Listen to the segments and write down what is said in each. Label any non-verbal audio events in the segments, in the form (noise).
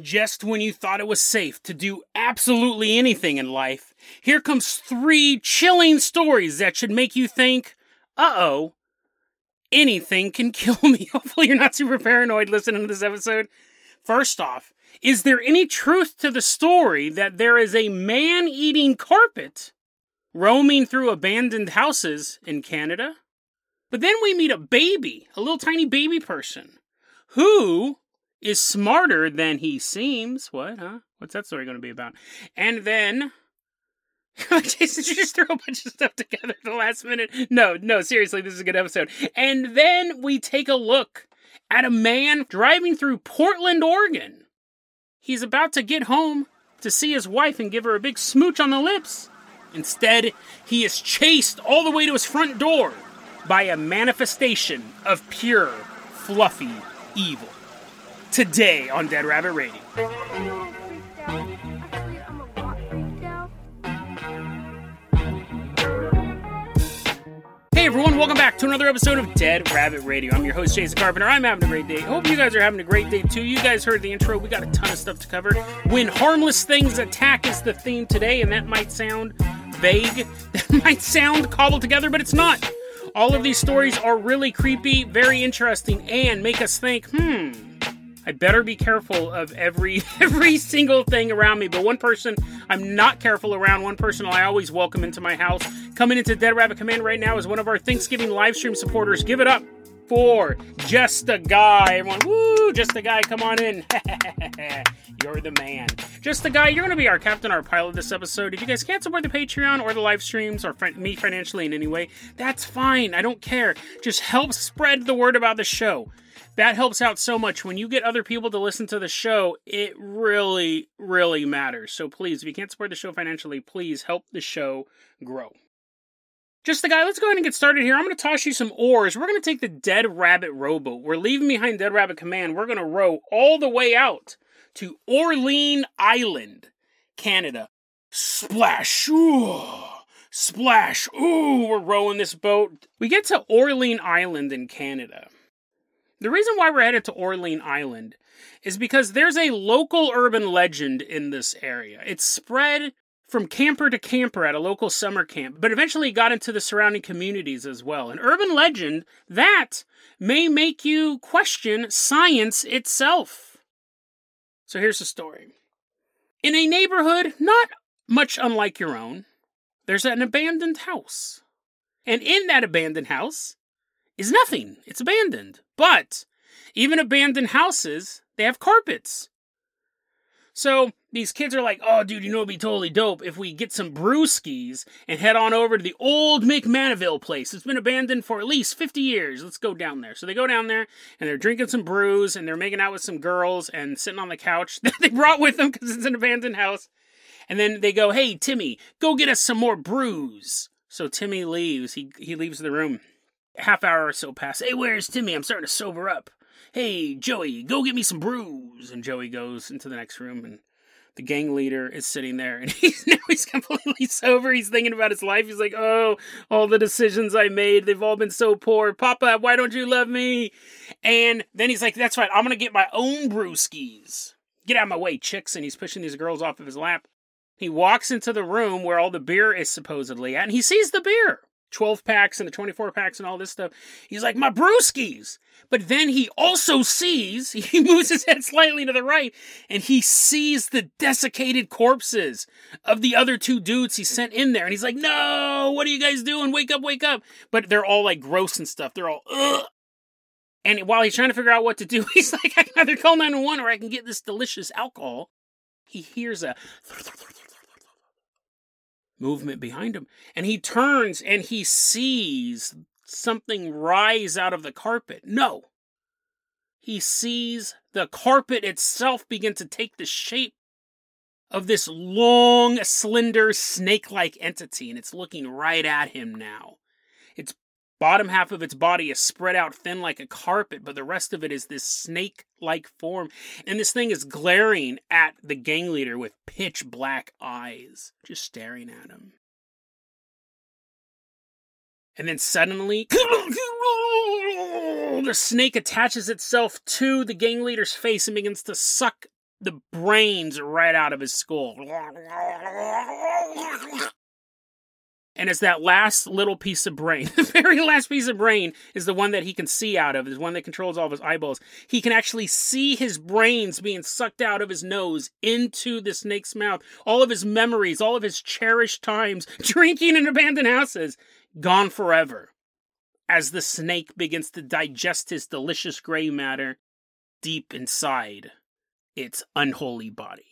Just when you thought it was safe to do absolutely anything in life, here comes three chilling stories that should make you think, uh oh, anything can (laughs) kill me. Hopefully, you're not super paranoid listening to this episode. First off, is there any truth to the story that there is a man eating carpet roaming through abandoned houses in Canada? But then we meet a baby, a little tiny baby person, who is smarter than he seems. What, huh? What's that story going to be about? And then. (laughs) Jason, you just throw a bunch of stuff together at the last minute. No, no, seriously, this is a good episode. And then we take a look at a man driving through Portland, Oregon. He's about to get home to see his wife and give her a big smooch on the lips. Instead, he is chased all the way to his front door by a manifestation of pure, fluffy evil today on Dead Rabbit Radio. Hey everyone, welcome back to another episode of Dead Rabbit Radio. I'm your host, Jason Carpenter. I'm having a great day. Hope you guys are having a great day too. You guys heard the intro. We got a ton of stuff to cover. When harmless things attack is the theme today, and that might sound vague, (laughs) that might sound cobbled together, but it's not. All of these stories are really creepy, very interesting, and make us think, hmm, I better be careful of every (laughs) every single thing around me. But one person I'm not careful around, one person I always welcome into my house. Coming into Dead Rabbit Command right now is one of our Thanksgiving live stream supporters. Give it up for just a guy. Everyone, woo, just a guy, come on in. (laughs) you're the man. Just a guy, you're going to be our captain, our pilot this episode. If you guys can't support the Patreon or the live streams or me financially in any way, that's fine. I don't care. Just help spread the word about the show that helps out so much. When you get other people to listen to the show, it really, really matters. So please, if you can't support the show financially, please help the show grow. Just the guy, let's go ahead and get started here. I'm going to toss you some oars. We're going to take the Dead Rabbit rowboat. We're leaving behind Dead Rabbit Command. We're going to row all the way out to Orlean Island, Canada. Splash! Ooh, splash! Ooh, we're rowing this boat. We get to Orlean Island in Canada. The reason why we're headed to Orlean Island is because there's a local urban legend in this area. It's spread from camper to camper at a local summer camp, but eventually got into the surrounding communities as well. An urban legend that may make you question science itself. So here's the story. In a neighborhood not much unlike your own, there's an abandoned house. And in that abandoned house is nothing. It's abandoned. But even abandoned houses, they have carpets. So these kids are like, oh, dude, you know, it'd be totally dope if we get some brewskis and head on over to the old McManaville place. It's been abandoned for at least 50 years. Let's go down there. So they go down there and they're drinking some brews and they're making out with some girls and sitting on the couch (laughs) that they brought with them because it's an abandoned house. And then they go, hey, Timmy, go get us some more brews. So Timmy leaves. He, he leaves the room half hour or so pass. Hey, where's Timmy? I'm starting to sober up. Hey, Joey, go get me some brews. And Joey goes into the next room and the gang leader is sitting there and (laughs) he's now he's completely sober. He's thinking about his life. He's like, oh, all the decisions I made, they've all been so poor. Papa, why don't you love me? And then he's like, that's right, I'm gonna get my own brewskis. Get out of my way, chicks. And he's pushing these girls off of his lap. He walks into the room where all the beer is supposedly at, and he sees the beer. 12 packs and the 24 packs and all this stuff. He's like, my brewskis. But then he also sees, (laughs) he moves his head slightly to the right, and he sees the desiccated corpses of the other two dudes he sent in there. And he's like, no, what are you guys doing? Wake up, wake up. But they're all like gross and stuff. They're all, ugh. And while he's trying to figure out what to do, (laughs) he's like, I can either call 911 or I can get this delicious alcohol. He hears a movement behind him. And he turns and he sees something rise out of the carpet. No. He sees the carpet itself begin to take the shape of this long, slender, snake like entity, and it's looking right at him now. Bottom half of its body is spread out thin like a carpet, but the rest of it is this snake like form. And this thing is glaring at the gang leader with pitch black eyes, just staring at him. And then suddenly, (laughs) the snake attaches itself to the gang leader's face and begins to suck the brains right out of his skull. (laughs) And it's that last little piece of brain, (laughs) the very last piece of brain is the one that he can see out of, is one that controls all of his eyeballs. He can actually see his brains being sucked out of his nose into the snake's mouth. All of his memories, all of his cherished times (laughs) drinking in abandoned houses, gone forever. As the snake begins to digest his delicious gray matter deep inside its unholy body.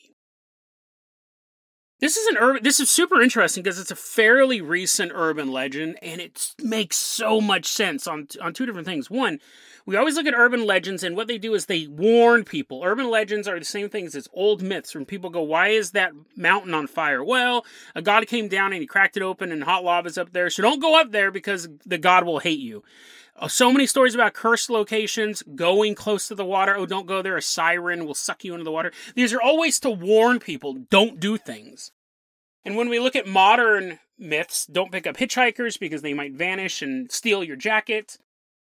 This is an urban. This is super interesting because it's a fairly recent urban legend, and it makes so much sense on on two different things. One, we always look at urban legends, and what they do is they warn people. Urban legends are the same things as old myths. When people go, "Why is that mountain on fire?" Well, a god came down and he cracked it open, and hot lava's up there. So don't go up there because the god will hate you. Uh, so many stories about cursed locations, going close to the water. Oh, don't go there. A siren will suck you into the water. These are always to warn people don't do things. And when we look at modern myths, don't pick up hitchhikers because they might vanish and steal your jacket,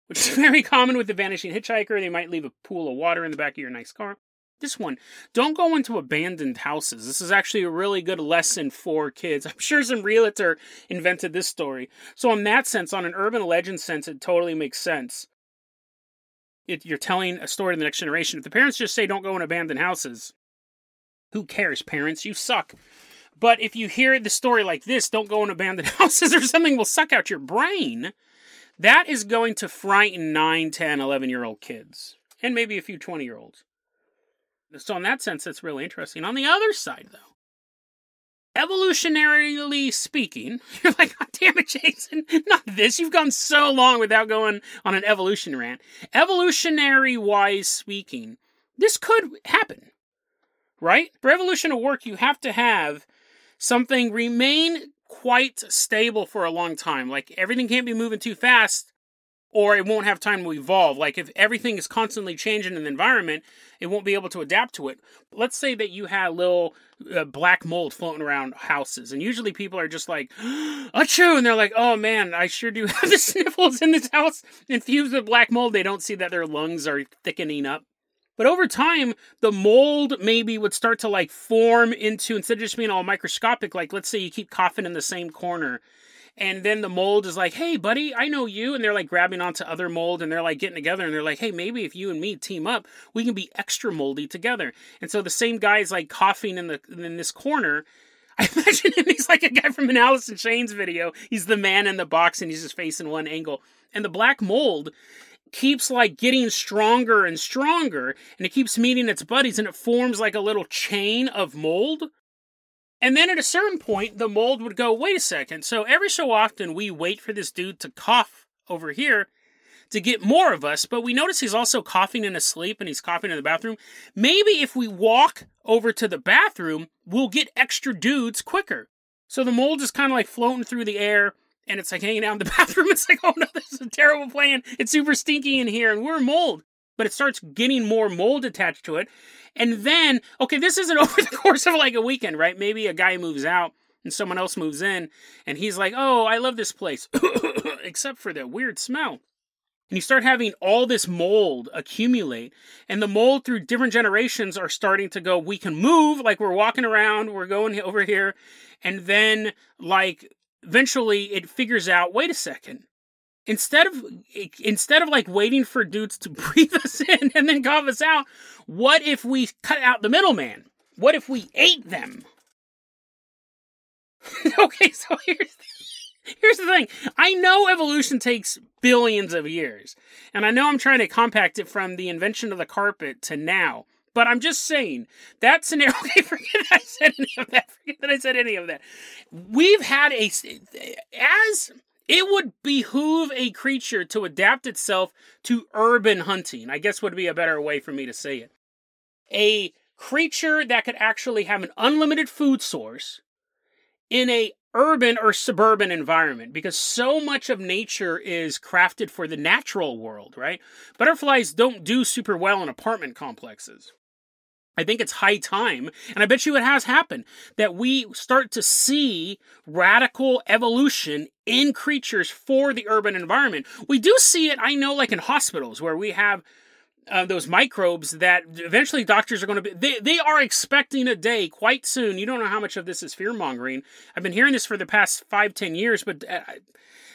which is (laughs) very common with the vanishing hitchhiker. They might leave a pool of water in the back of your nice car. This one, don't go into abandoned houses. This is actually a really good lesson for kids. (laughs) I'm sure some realtor invented this story. So, in that sense, on an urban legend sense, it totally makes sense. It, you're telling a story to the next generation. If the parents just say don't go in abandoned houses, who cares, parents? You suck. But if you hear the story like this, don't go in abandoned (laughs) houses or something will suck out your brain, that is going to frighten 9, 10, 11 year old kids. And maybe a few 20 year olds. So, in that sense, that's really interesting. On the other side, though, evolutionarily speaking, (laughs) you're like, God damn it, Jason, not this. You've gone so long without going on an evolution rant. Evolutionary wise speaking, this could happen, right? For evolution to work, you have to have something remain quite stable for a long time. Like everything can't be moving too fast or it won't have time to evolve. Like if everything is constantly changing in the environment, it won't be able to adapt to it. Let's say that you had little uh, black mold floating around houses, and usually people are just like, (gasps) "Achoo!" and they're like, "Oh man, I sure do (laughs) have the sniffles in this house infused with black mold." They don't see that their lungs are thickening up. But over time, the mold maybe would start to like form into instead of just being all microscopic. Like let's say you keep coughing in the same corner and then the mold is like, "Hey, buddy, I know you," and they're like grabbing onto other mold, and they're like getting together, and they're like, "Hey, maybe if you and me team up, we can be extra moldy together." And so the same guy is like coughing in the in this corner. (laughs) I imagine him, he's like a guy from an Alice in Chains video. He's the man in the box, and he's just facing one angle. And the black mold keeps like getting stronger and stronger, and it keeps meeting its buddies, and it forms like a little chain of mold and then at a certain point, the mold would go, wait a second. So every so often, we wait for this dude to cough over here to get more of us, but we notice he's also coughing in his sleep and he's coughing in the bathroom. Maybe if we walk over to the bathroom, we'll get extra dudes quicker. So the mold is kind of like floating through the air and it's like hanging out in the (laughs) bathroom. It's like, oh no, this is a terrible plan. It's super stinky in here and we're mold. But it starts getting more mold attached to it. And then, okay, this isn't (laughs) over the course of like a weekend, right? Maybe a guy moves out and someone else moves in and he's like, oh, I love this place, (coughs) except for the weird smell. And you start having all this mold accumulate, and the mold through different generations are starting to go, we can move, like we're walking around, we're going over here. And then, like, eventually it figures out, wait a second, instead of instead of like waiting for dudes to (laughs) breathe us in and then cough us out, what if we cut out the middleman? What if we ate them? (laughs) okay, so (laughs) here's the, here's the thing. I know evolution takes billions of years, and I know I'm trying to compact it from the invention of the carpet to now. But I'm just saying that scenario. Okay, forget that I said any of that. Forget that I said any of that. We've had a as it would behoove a creature to adapt itself to urban hunting. I guess would be a better way for me to say it. A creature that could actually have an unlimited food source in a urban or suburban environment because so much of nature is crafted for the natural world, right? Butterflies don't do super well in apartment complexes. I think it's high time, and I bet you it has happened, that we start to see radical evolution in creatures for the urban environment. We do see it, I know, like in hospitals where we have uh, those microbes that eventually doctors are going to be they, they are expecting a day quite soon. You don't know how much of this is fear mongering i've been hearing this for the past five ten years but uh,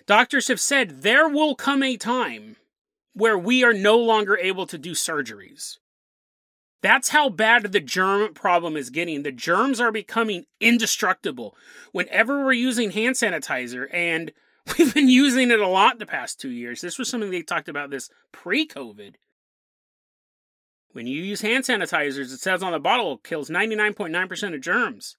doctors have said there will come a time where we are no longer able to do surgeries that's how bad the germ problem is getting. The germs are becoming indestructible. Whenever we're using hand sanitizer, and (laughs) we've been using it a lot the past two years, this was something they talked about this pre COVID. When you use hand sanitizers, it says on the bottle kills 99.9% of germs.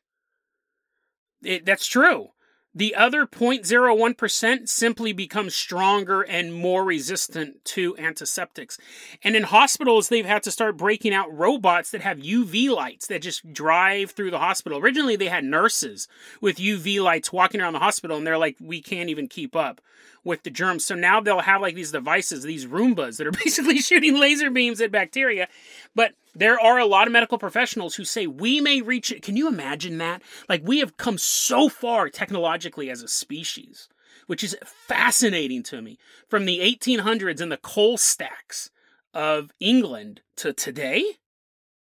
It, that's true. The other 0.01% simply becomes stronger and more resistant to antiseptics. And in hospitals, they've had to start breaking out robots that have UV lights that just drive through the hospital. Originally, they had nurses with UV lights walking around the hospital, and they're like, we can't even keep up with the germs. So now they'll have like these devices, these Roombas that are (laughs) basically shooting laser beams at bacteria. But there are a lot of medical professionals who say we may reach it. Can you imagine that? Like we have come so far technologically as a species, which is fascinating to me. From the 1800s and the coal stacks of England to today,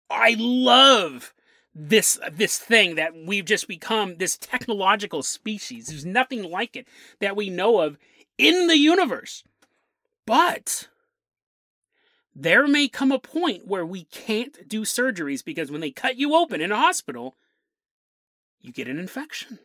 I love this this thing that we've just become this technological species. There's nothing like it that we know of in the universe. But there may come a point where we can't do surgeries because when they cut you open in a hospital, you get an infection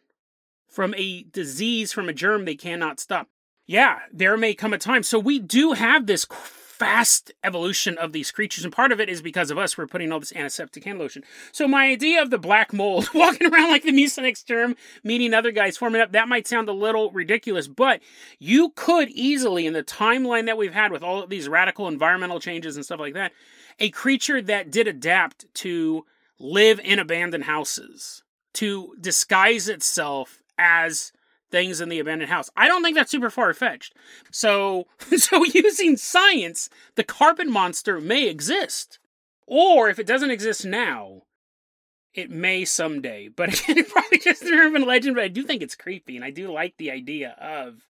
from a disease, from a germ they cannot stop. Yeah, there may come a time. So we do have this fast evolution of these creatures, and part of it is because of us. We're putting all this antiseptic hand lotion. So my idea of the black mold (laughs) walking around like the Mucinex germ, meeting other guys, forming up, that might sound a little ridiculous, but you could easily, in the timeline that we've had with all of these radical environmental changes and stuff like that, a creature that did adapt to live in abandoned houses, to disguise itself as things in the abandoned house. I don't think that's super far fetched. So, (laughs) so using science, the carpet monster may exist. Or if it doesn't exist now, it may someday. But (laughs) again, it's probably just an urban legend, but I do think it's creepy, and I do like the idea of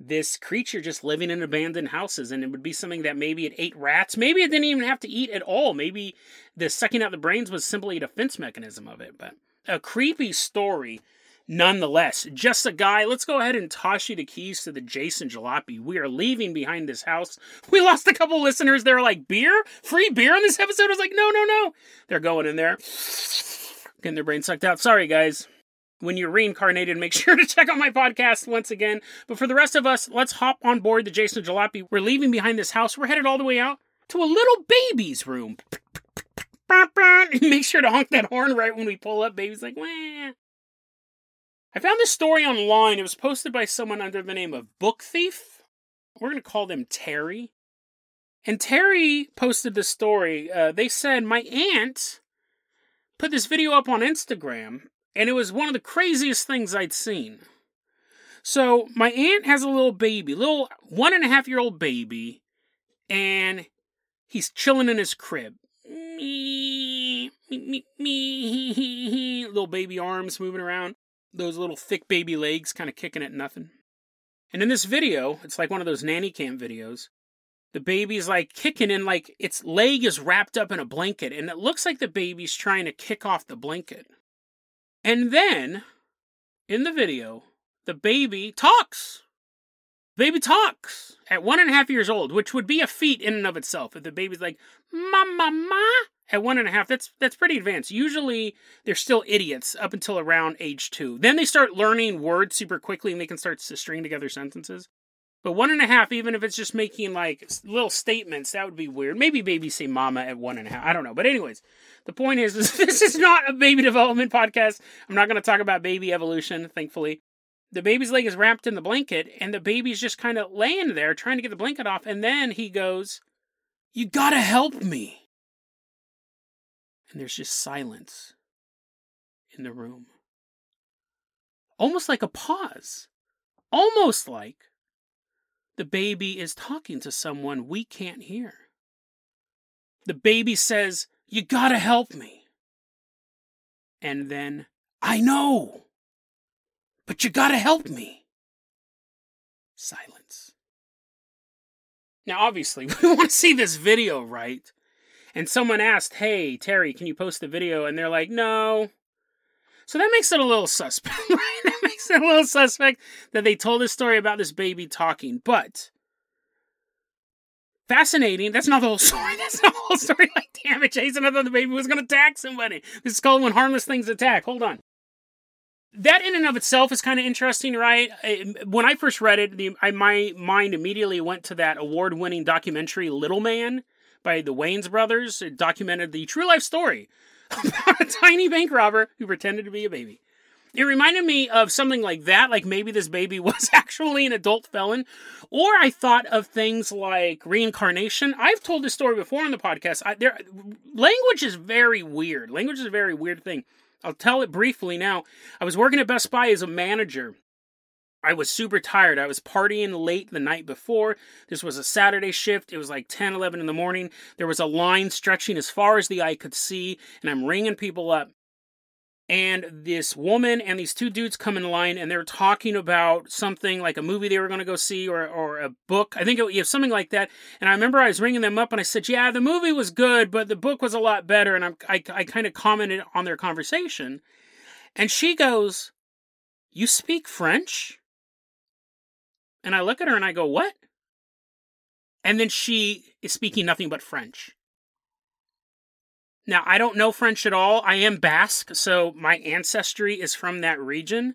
this creature just living in abandoned houses and it would be something that maybe it ate rats maybe it didn't even have to eat at all maybe the sucking out the brains was simply a defense mechanism of it but a creepy story nonetheless. Just a guy. Let's go ahead and toss you the keys to the Jason Jalopy. We are leaving behind this house. We lost a couple listeners. They're like, beer? Free beer on this episode? I was like, no, no, no. They're going in there, getting their brain sucked out. Sorry, guys. When you're reincarnated, make (laughs) sure to check out my podcast once again. But for the rest of us, let's hop on board the Jason Jalopy. We're leaving behind this house. We're headed all the way out to a little baby's room. (laughs) Make sure to honk that horn right when we pull up. Baby's like, wah. I found this story online. It was posted by someone under the name of Book Thief. We're going to call them Terry. And Terry posted this story. Uh, they said, My aunt put this video up on Instagram, and it was one of the craziest things I'd seen. So, my aunt has a little baby, little one and a half year old baby, and he's chilling in his crib. Me, me, me, me, little baby arms moving around those little thick baby legs kind of kicking at nothing. And in this video, it's like one of those nanny cam videos. The baby's like kicking and like its leg is wrapped up in a blanket, and it looks like the baby's trying to kick off the blanket. And then, in the video, the baby talks. Baby talks at one and a half years old, which would be a feat in and of itself. If the baby's like, "Mama, ma," at one and a half, that's that's pretty advanced. Usually they're still idiots up until around age two. Then they start learning words super quickly and they can start to string together sentences. But one and a half, even if it's just making like little statements, that would be weird. Maybe babies say mama at one and a half. I don't know. But anyways, the point is, (laughs) is this is not a baby development podcast. I'm not going to talk about baby evolution, thankfully. The baby's leg is wrapped in the blanket, and the baby's just kind of laying there trying to get the blanket off. And then he goes, You gotta help me and there's just silence in the room. Almost like a pause. Almost like the baby is talking to someone we can't hear. The baby says, You gotta help me. And then, I know, but you gotta help me. Silence. Now, obviously, (laughs) we want to see this video, right? And someone asked, Hey, Terry, can you post the video? And they're like, No. So that makes it a little suspect? (laughs) That makes it a little suspect that they told this story about this baby talking. But fascinating. That's not the whole (laughs) story. That's not the whole story. Like, damn it, Jason, I thought the baby was going to attack somebody. This is called When Harmless Things Attack. Hold on that in and of itself is kind of interesting, right? When I first read it, the, I, my mind immediately went to that award-winning documentary Little Man by the Wayans brothers. It documented the true life story (laughs) about a tiny bank robber who pretended to be a baby. It reminded me of something like that, like maybe this baby (laughs) was actually an adult felon. Or I thought of things like reincarnation. I've told this story before on the podcast. I, there, language is very weird. Language is a very weird thing. I'll tell it briefly now. I was working at Best Buy as a manager. I was super tired. I was partying late the night before. This was a Saturday shift. It was like 10, 11 in the morning. There was a line stretching as far as the eye could see, and I'm ringing people up and this woman and these two dudes come in line and they're talking about something like a movie they were going to go see or, or a book i think it was something like that and i remember i was ringing them up and i said yeah the movie was good but the book was a lot better and I'm, i, I kind of commented on their conversation and she goes you speak french and i look at her and i go what and then she is speaking nothing but french now, I don't know French at all. I am Basque, so my ancestry is from that region.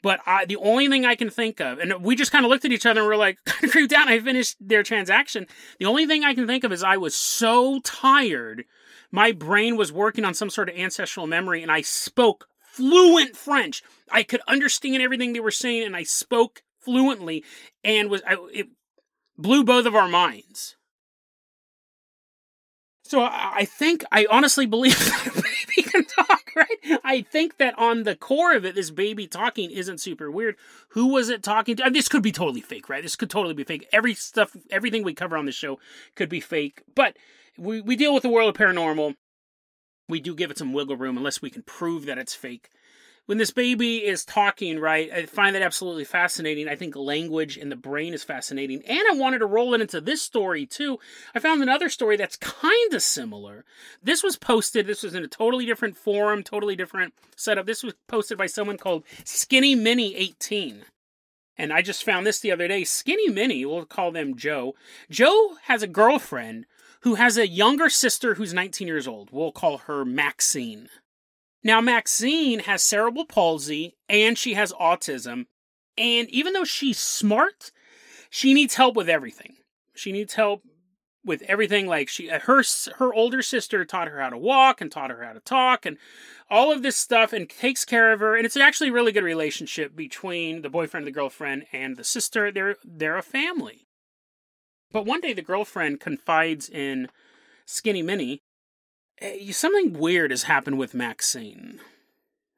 But I, the only thing I can think of, and we just kind of looked at each other and we're like, (laughs) creeped out. I finished their transaction. The only thing I can think of is I was so tired. My brain was working on some sort of ancestral memory, and I spoke fluent French. I could understand everything they were saying, and I spoke fluently, and was I, it blew both of our minds. So I think I honestly believe (laughs) that baby can talk, right? I think that on the core of it, this baby talking isn't super weird. Who was it talking to? this could be totally fake, right? This could totally be fake. Every stuff, everything we cover on the show could be fake. But we, we deal with the world of paranormal. We do give it some wiggle room unless we can prove that it's fake when this baby is talking, right, I find that absolutely fascinating. I think language in the brain is fascinating. And I wanted to roll it into this story too. I found another story that's kind of similar. This was posted, this was in a totally different forum, totally different setup. This was posted by someone called Skinny Mini 18. And I just found this the other day. Skinny Mini, we'll call them Joe. Joe has a girlfriend who has a younger sister who's 19 years old. We'll call her Maxine. Now, Maxine has cerebral palsy and she has autism. And even though she's smart, she needs help with everything. She needs help with everything like she uh, her her older sister taught her how to walk and taught her how to talk and all of this stuff and takes care of her and it's actually a really good relationship between the boyfriend the girlfriend and the sister they're they're a family but one day the girlfriend confides in skinny minnie Eh, something weird has happened with Maxine.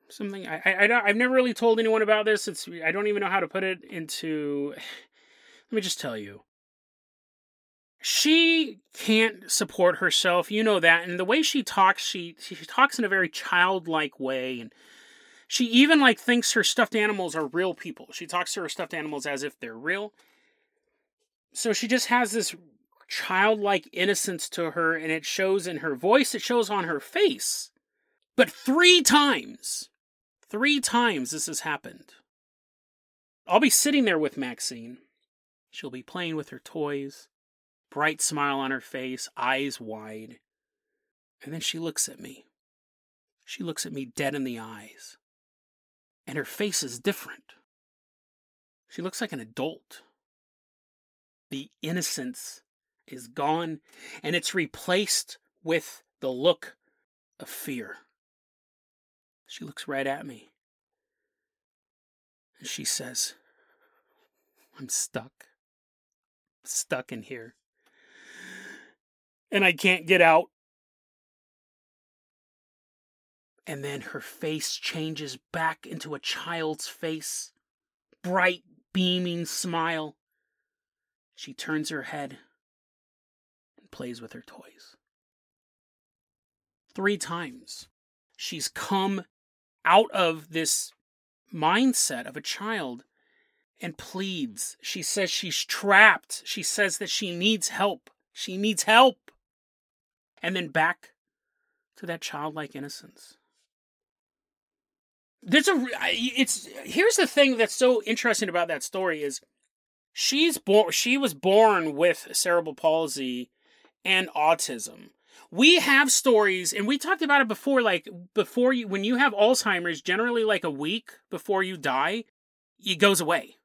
Something I, I, I I've never really told anyone about this. It's I don't even know how to put it into. (sighs) Let me just tell you. She can't support herself, you know that, and the way she talks, she she talks in a very childlike way, and she even like thinks her stuffed animals are real people. She talks to her stuffed animals as if they're real. So she just has this childlike innocence to her, and it shows in her voice, it shows on her face. But three times, three times this has happened. I'll be sitting there with Maxine. She'll be playing with her toys, bright smile on her face, eyes wide. And then she looks at me. She looks at me dead in the eyes. And her face is different. She looks like an adult. The innocence is gone and it's replaced with the look of fear. She looks right at me and she says, I'm stuck. Stuck in here. And I can't get out. And then her face changes back into a child's face. Bright, beaming smile. She turns her head plays with her toys. Three times she's come out of this mindset of a child and pleads. She says she's trapped. She says that she needs help. She needs help. And then back to that childlike innocence. There's a it's here's the thing that's so interesting about that story is she's born she was born with cerebral palsy and autism. We have stories and we talked about it before like before you when you have Alzheimer's generally like a week before you die it goes away.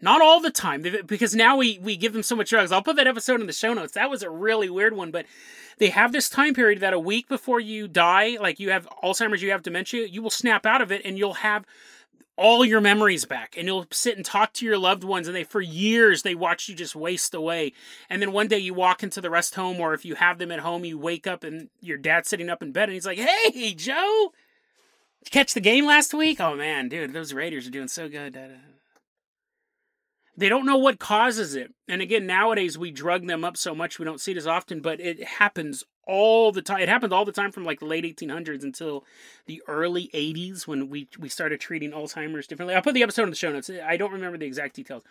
Not all the time, because now we, we give them so much drugs. I'll put that episode in the show notes. That was a really weird one, but they have this time period that a week before you die, like you have Alzheimer's, you have dementia, you will snap out of it and you'll have all your memories back and you'll sit and talk to your loved ones and they for years they watch you just waste away. And then one day you walk into the rest home or if you have them at home you wake up and your dad's sitting up in bed and he's like hey joe catch the game last week? Oh man dude those raiders are doing so good. They don't know what causes it. And again, nowadays we drug them up so much we don't see it as often, but it happens all the time. It happened all the time from like the late 1800s until the early 80s when we we started treating Alzheimer's differently. I'll put the episode in the show notes. I don't remember the exact details.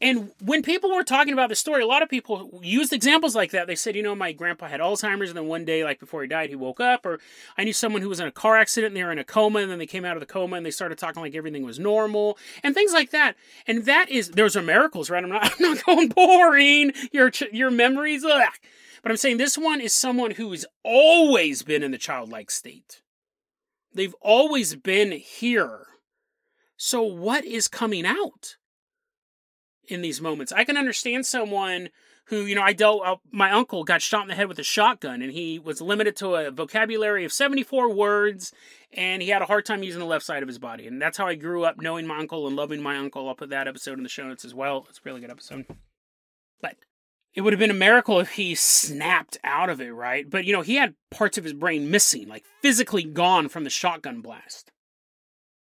And when people were talking about the story, a lot of people used examples like that. They said, you know, my grandpa had Alzheimer's, and then one day, like before he died, he woke up. Or I knew someone who was in a car accident and they were in a coma, and then they came out of the coma and they started talking like everything was normal and things like that. And that is, those are miracles, right? I'm not, (laughs) I'm not going boring. Your your memories, ugh. But I'm saying this one is someone who has always been in the childlike state. They've always been here. So what is coming out? in these moments. I can understand someone who, you know, I dealt, uh, my uncle got shot in the head with a shotgun and he was limited to a vocabulary of 74 words and he had a hard time using the left side of his body. And that's how I grew up knowing my uncle and loving my uncle. I'll put that episode in the show notes as well. It's a really good episode. But it would have been a miracle if he snapped out of it, right? But, you know, he had parts of his brain missing, like physically gone from the shotgun blast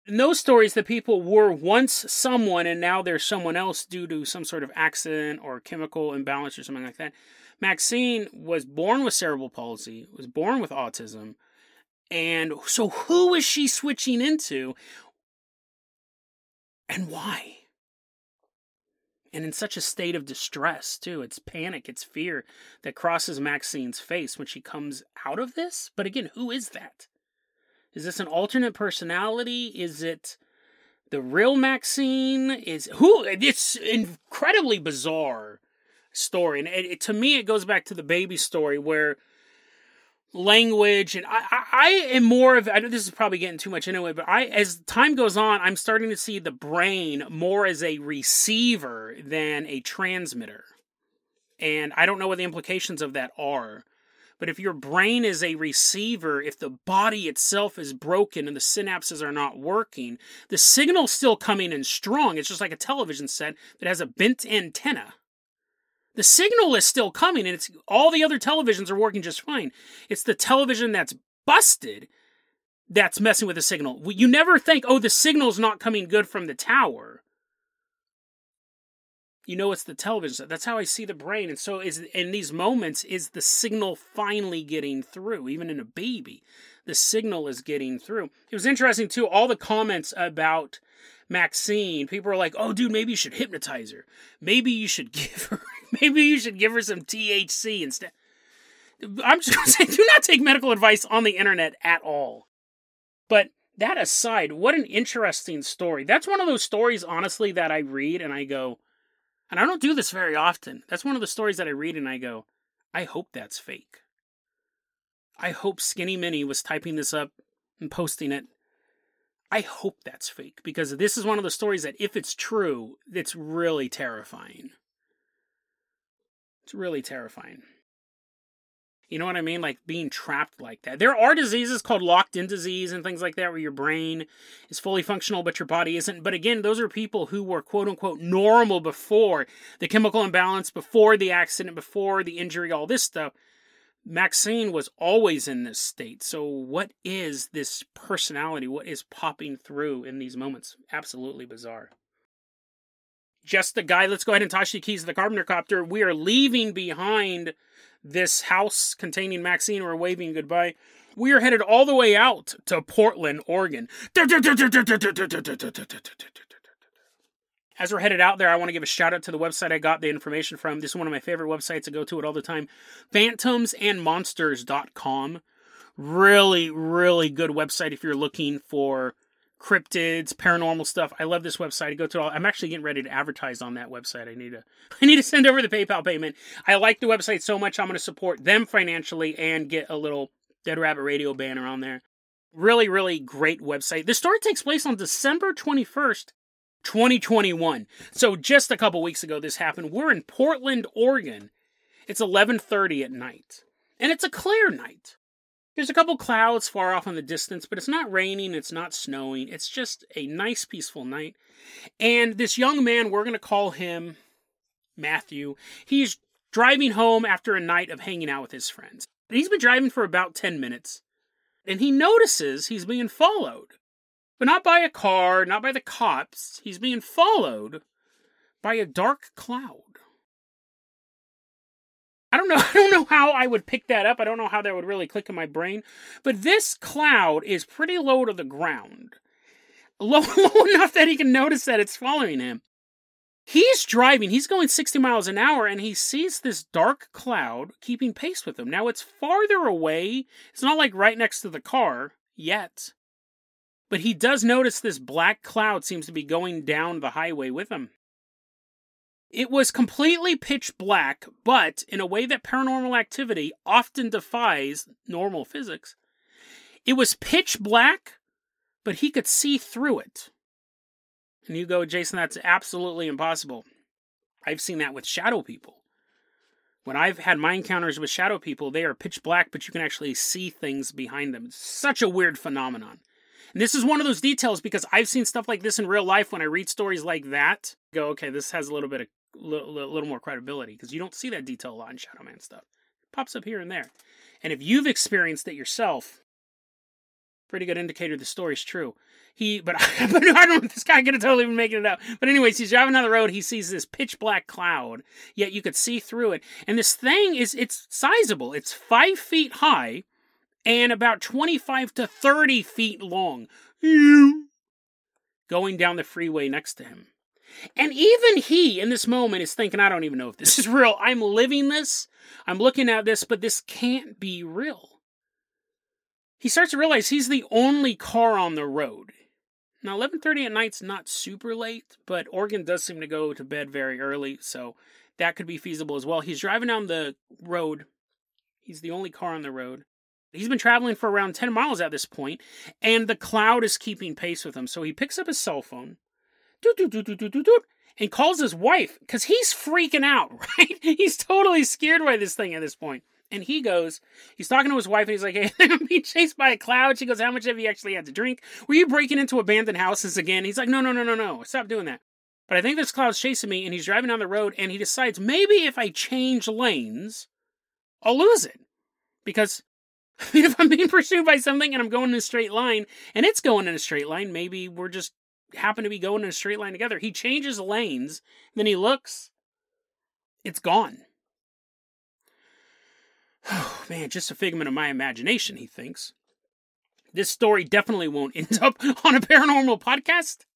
in those stories, the people were once someone and now they're someone else due to some sort of accident or chemical imbalance or something like that. Maxine was born with cerebral palsy, was born with autism. And so, who is she switching into? And why? And in such a state of distress, too. It's panic, it's fear that crosses Maxine's face when she comes out of this. But again, who is that? Is this an alternate personality? Is it the real Maxine? Is who? It's incredibly bizarre story, and it, it, to me, it goes back to the baby story where language and I, I, I am more of I know this is probably getting too much anyway, but I as time goes on, I'm starting to see the brain more as a receiver than a transmitter. And I don't know what the implications of that are. But if your brain is a receiver, if the body itself is broken and the synapses are not working, the signal's still coming in strong. It's just like a television set that has a bent antenna. The signal is still coming and it's all the other televisions are working just fine. It's the television that's busted that's messing with the signal. You never think, oh, the signal's not coming good from the tower you know it's the television that's how i see the brain and so is in these moments is the signal finally getting through even in a baby the signal is getting through. It was interesting too all the comments about maxine people are like oh dude maybe you should hypnotize her. Maybe you should (laughs) give her maybe you should give her some thc instead. I'm just going (laughs) to say do not take medical advice on the internet at all. But that aside what an interesting story. That's one of those stories honestly that i read and i go and I don't do this very often. That's one of the stories that I read and I go, I hope that's fake. I hope Skinny Minnie was typing this up and posting it. I hope that's fake because this is one of the stories that, if it's true, it's really terrifying. It's really terrifying. You know what I mean? Like being trapped like that. There are diseases called locked in disease and things like that where your brain is fully functional but your body isn't. But again, those are people who were quote unquote normal before the chemical imbalance, before the accident, before the injury, all this stuff. Maxine was always in this state. So, what is this personality? What is popping through in these moments? Absolutely bizarre. Just the guy, let's go ahead and toss the keys to the Carpenter Copter. We are leaving behind this house containing Maxine. We're waving goodbye. We are headed all the way out to Portland, Oregon. As we're headed out there, I want to give a shout out to the website I got the information from. This is one of my favorite websites. I go to it all the time. Phantomsandmonsters.com. Really, really good website if you're looking for cryptids, paranormal stuff. I love this website. I go to all. I'm actually getting ready to advertise on that website. I need to. (laughs) I need to send over the PayPal payment. I like the website so much. I'm going to support them financially and get a little Dead Rabbit Radio banner on there. Really, really great website. The story takes place on December 21st, 2021. So just a couple weeks ago, this happened. We're in Portland, Oregon. It's 11:30 at night, and it's a clear night. There's a couple clouds far off in the distance, but it's not raining, it's not snowing. It's just a nice, peaceful night. And this young man, we're going to call him Matthew, he's driving home after a night of hanging out with his friends. He's been driving for about 10 minutes. And he notices he's being followed. But not by a car, not by the cops. He's being followed by a dark cloud. I don't know. (laughs) I don't know how I would pick that up. I don't know how that would really click in my brain. But this cloud is pretty low to the ground, low, (laughs) low enough that he can notice that it's following him. He's driving. He's going 60 miles an hour, and he sees this dark cloud keeping pace with him. Now it's farther away. It's not like right next to the car yet. But he does notice this black cloud seems to be going down the highway with him. It was completely pitch black, but in a way that paranormal activity often defies normal physics. It was pitch black, but he could see through it. And you go, Jason, that's absolutely impossible. I've seen that with shadow people. When I've had my encounters with shadow people, they are pitch black, but you can actually see things behind them. It's such a weird phenomenon. And this is one of those details because I've seen stuff like this in real life when I read stories like that. Go, okay, this has a little bit of little, little more credibility because you don't see that detail a lot in Shadow Man stuff. It pops up here and there. And if you've experienced it yourself, pretty good indicator the story's true. He, but, (laughs) but I don't this guy could have totally been making it up. But anyways, he's driving down the road. He sees this pitch black cloud, yet you could see through it. And this thing is, it's sizable. It's five feet high and about 25 to 30 feet long. Going down the freeway next to him. And even he, in this moment, is thinking, I don't even know if this is (laughs) real. I'm living this. I'm looking at this, but this can't be real. He starts to realize he's the only car on the road. Now, 11:30 at night's not super late, but Oregon does seem to go to bed very early, so that could be feasible as well. He's driving down the road. He's the only car on the road. He's been traveling for around 10 miles at this point, and the cloud is keeping pace with him. So he picks up his cell phone and calls his wife because he's freaking out, (laughs) right? He's totally scared by this thing at this point. And he goes, he's talking to his wife, and he's like, (laughs) Hey, I'm being chased by a cloud. She goes, How much have you actually had to drink? Were you breaking into abandoned houses again? He's like, No, no, no, no, no. Stop doing that. But I think this cloud's chasing me, and he's driving down the road, and he decides maybe if I change lanes, I'll lose it. Because I (laughs) mean, if I'm being pursued by something and I'm going in a straight line, and it's going in a straight line, maybe we're just happen to be going in a straight line together. He changes lanes, then he looks, it's gone. Oh, (sighs) man, just a figment of my imagination, he thinks. This story definitely won't end (laughs) up on a paranormal podcast.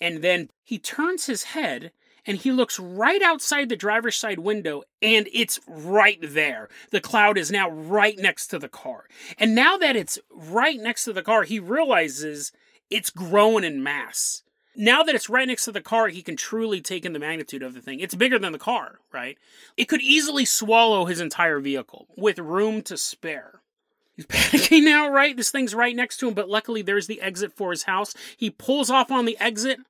And then he turns his head and he looks right outside the driver's side window and it's right there. The cloud is now right next to the car. And now that it's right next to the car, he realizes it's growing in mass. Now that it's right next to the car, he can truly take in the magnitude of the thing. It's bigger than the car, right? It could easily swallow his entire vehicle with room to spare. He's (laughs) panicking now, right? This thing's right next to him, but luckily there's the exit for his house. He pulls off on the exit,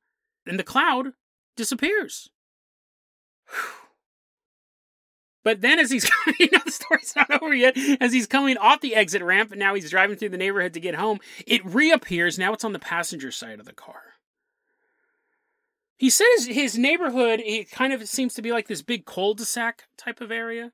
and the cloud disappears. But then, as he's (laughs) you know, the story's not over yet. As he's coming off the exit ramp, and now he's driving through the neighborhood to get home, it reappears. Now it's on the passenger side of the car. He says his neighborhood it kind of seems to be like this big cul-de-sac type of area.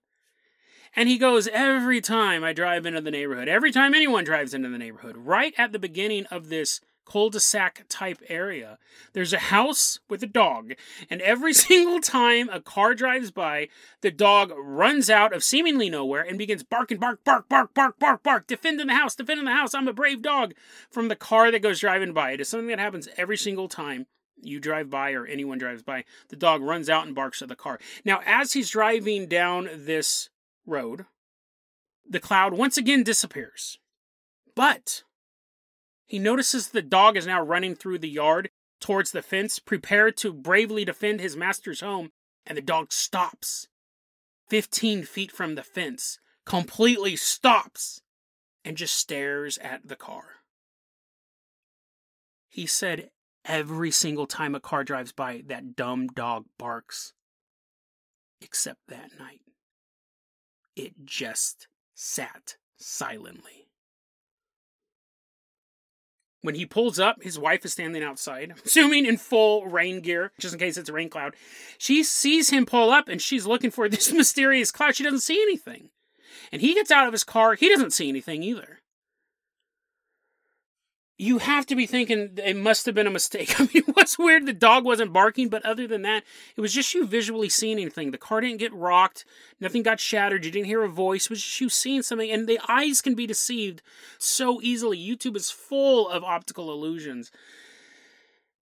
And he goes, every time I drive into the neighborhood, every time anyone drives into the neighborhood, right at the beginning of this cul-de-sac type area. There's a house with a dog, and every (laughs) single time a car drives by, the dog runs out of seemingly nowhere and begins barking, bark, bark, bark, bark, bark, bark, defending the house, defending the house. I'm a brave dog from the car that goes driving by. It is something that happens every single time you drive by or anyone drives by, the dog runs out and barks at the car. Now, as he's driving down this road, the cloud once again disappears. But he notices the dog is now running through the yard towards the fence, prepared to bravely defend his master's home, and the dog stops 15 feet from the fence, completely stops, and just stares at the car. He said every single time a car drives by, that dumb dog barks. Except that night. It just sat silently. When he pulls up, his wife is standing outside, (laughs) assuming in full rain gear, just in case it's a rain cloud. She sees him pull up and she's looking for (laughs) this mysterious cloud. She doesn't see anything. And he gets out of his car. He doesn't see anything either you have to be thinking it must have been a mistake. (laughs) I mean, what's weird? The dog wasn't barking, but other than that, it was just you visually seeing anything. The car didn't get rocked, nothing got shattered, you didn't hear a voice. It was just you seeing something, and the eyes can be deceived so easily. YouTube is full of optical illusions.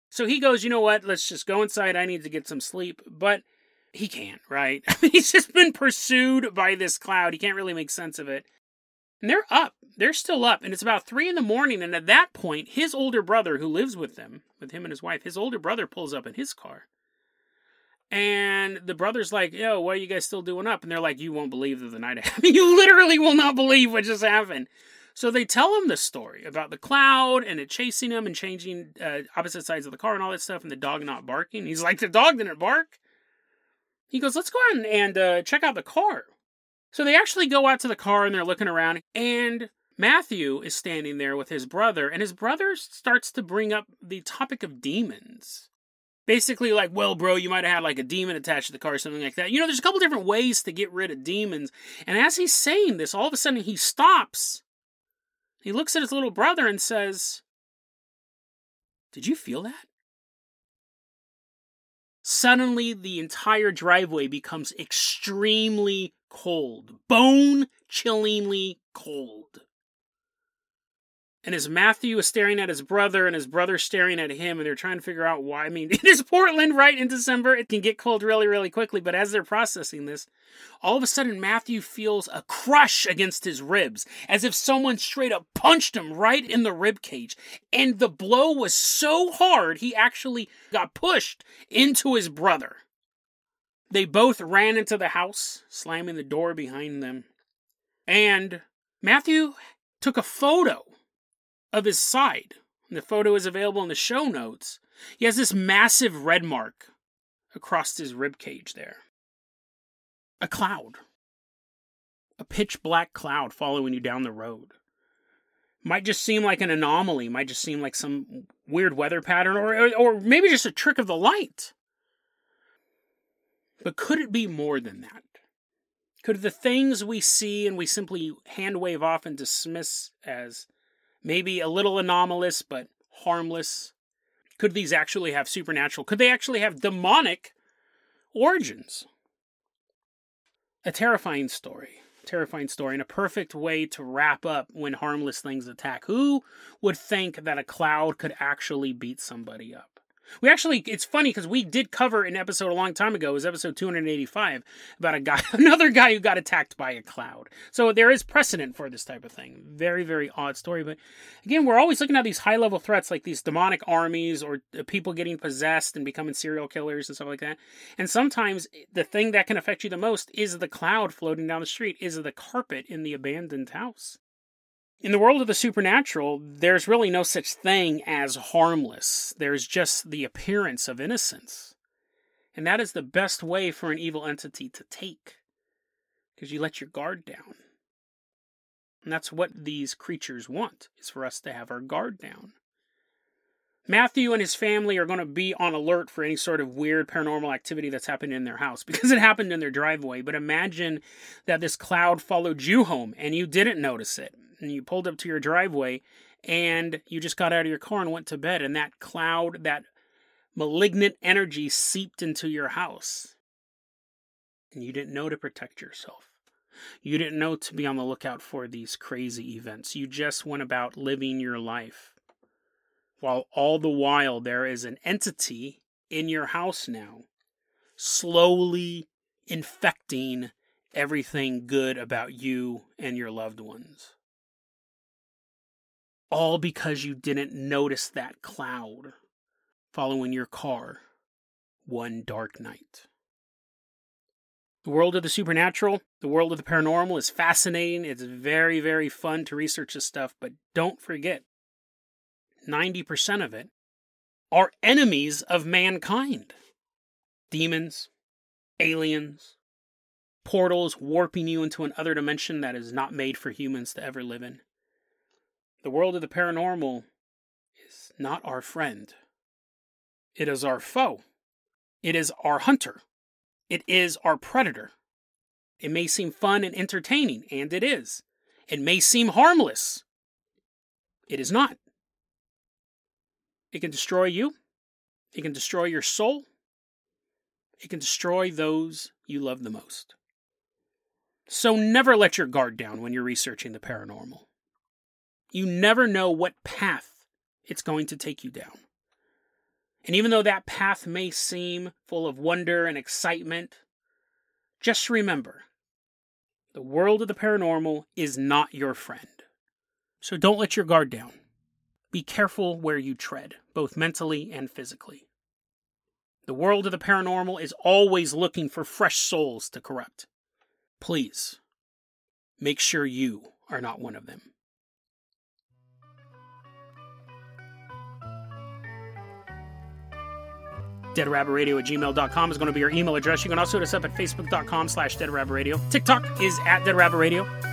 So he goes, you know what? Let's just go inside. I need to get some sleep. But he can't, right? (laughs) He's just been pursued by this cloud. He can't really make sense of it. And they're up. They're still up. And it's about three in the morning. And at that point, his older brother, who lives with them, with him and his wife, his older brother pulls up in his car. And the brother's like, Yo, what are you guys still doing up? And they're like, You won't believe that the night (laughs) happened. you literally will not believe what just happened. So they tell him the story about the cloud and it chasing him and changing uh, opposite sides of the car and all that stuff, and the dog not barking. He's like, The dog didn't bark. He goes, Let's go out and, and uh, check out the car. So they actually go out to the car and they're looking around, and Matthew is standing there with his brother, and his brother starts to bring up the topic of demons. Basically, like, well, bro, you might have had like a demon attached to the car or something like that. You know, there's a couple different ways to get rid of demons. And as he's saying this, all of a sudden he stops. He looks at his little brother and says, Did you feel that? Suddenly, the entire driveway becomes extremely cold, bone chillingly cold. And as Matthew is staring at his brother and his brother staring at him, and they're trying to figure out why. I mean, (laughs) it is Portland, right? In December, it can get cold really, really quickly. But as they're processing this, all of a sudden, Matthew feels a crush against his ribs, as if someone straight up punched him right in the rib cage. And the blow was so hard, he actually got pushed into his brother. They both ran into the house, slamming the door behind them. And Matthew took a photo of his side. The photo is available in the show notes. He has this massive red mark across his rib cage there. A cloud. A pitch black cloud following you down the road. Might just seem like an anomaly, might just seem like some weird weather pattern, or, or, or maybe just a trick of the light. But could it be more than that? Could the things we see and we simply hand wave off and dismiss as maybe a little anomalous but harmless, could these actually have supernatural? Could they actually have demonic origins? A terrifying story. Terrifying story and a perfect way to wrap up when harmless things attack. Who would think that a cloud could actually beat somebody up? We actually, it's funny because we did cover an episode a long time ago, it was episode 285, about a guy, (laughs) another guy who got attacked by a cloud. So there is precedent for this type of thing. Very, very odd story. But again, we're always looking at these high level threats like these demonic armies or uh, people getting possessed and becoming serial killers and stuff like that. And sometimes the thing that can affect you the most is the cloud floating down the street, is the carpet in the abandoned house. In the world of the supernatural, there's really no such thing as harmless. There's just the appearance of innocence. And that is the best way for an evil entity to take, because you let your guard down. And that's what these creatures want, is for us to have our guard down. Matthew and his family are going to be on alert for any sort of weird paranormal activity that's happened in their house because it happened in their driveway. But imagine that this cloud followed you home and you didn't notice it. And you pulled up to your driveway and you just got out of your car and went to bed and that cloud that malignant energy seeped into your house. And you didn't know to protect yourself. You didn't know to be on the lookout for these crazy events. You just went about living your life while all the while there is an entity in your house now, slowly infecting everything good about you and your loved ones. All because you didn't notice that cloud following your car one dark night. The world of the supernatural, the world of the paranormal is fascinating. It's very, very fun to research this stuff, but don't forget 90% of it are enemies of mankind demons, aliens, portals warping you into another dimension that is not made for humans to ever live in. The world of the paranormal is not our friend, it is our foe, it is our hunter, it is our predator. It may seem fun and entertaining, and it is. It may seem harmless. It is not. It can destroy you. It can destroy your soul. It can destroy those you love the most. So never let your guard down when you're researching the paranormal. You never know what path it's going to take you down. And even though that path may seem full of wonder and excitement, just remember the world of the paranormal is not your friend. So don't let your guard down. Be careful where you tread, both mentally and physically. The world of the paranormal is always looking for fresh souls to corrupt. Please, make sure you are not one of them. deadrabbitradio at gmail.com is going to be your email address. You can also hit us up at facebook.com slash deadrabbitradio. TikTok is at deadrabbitradio.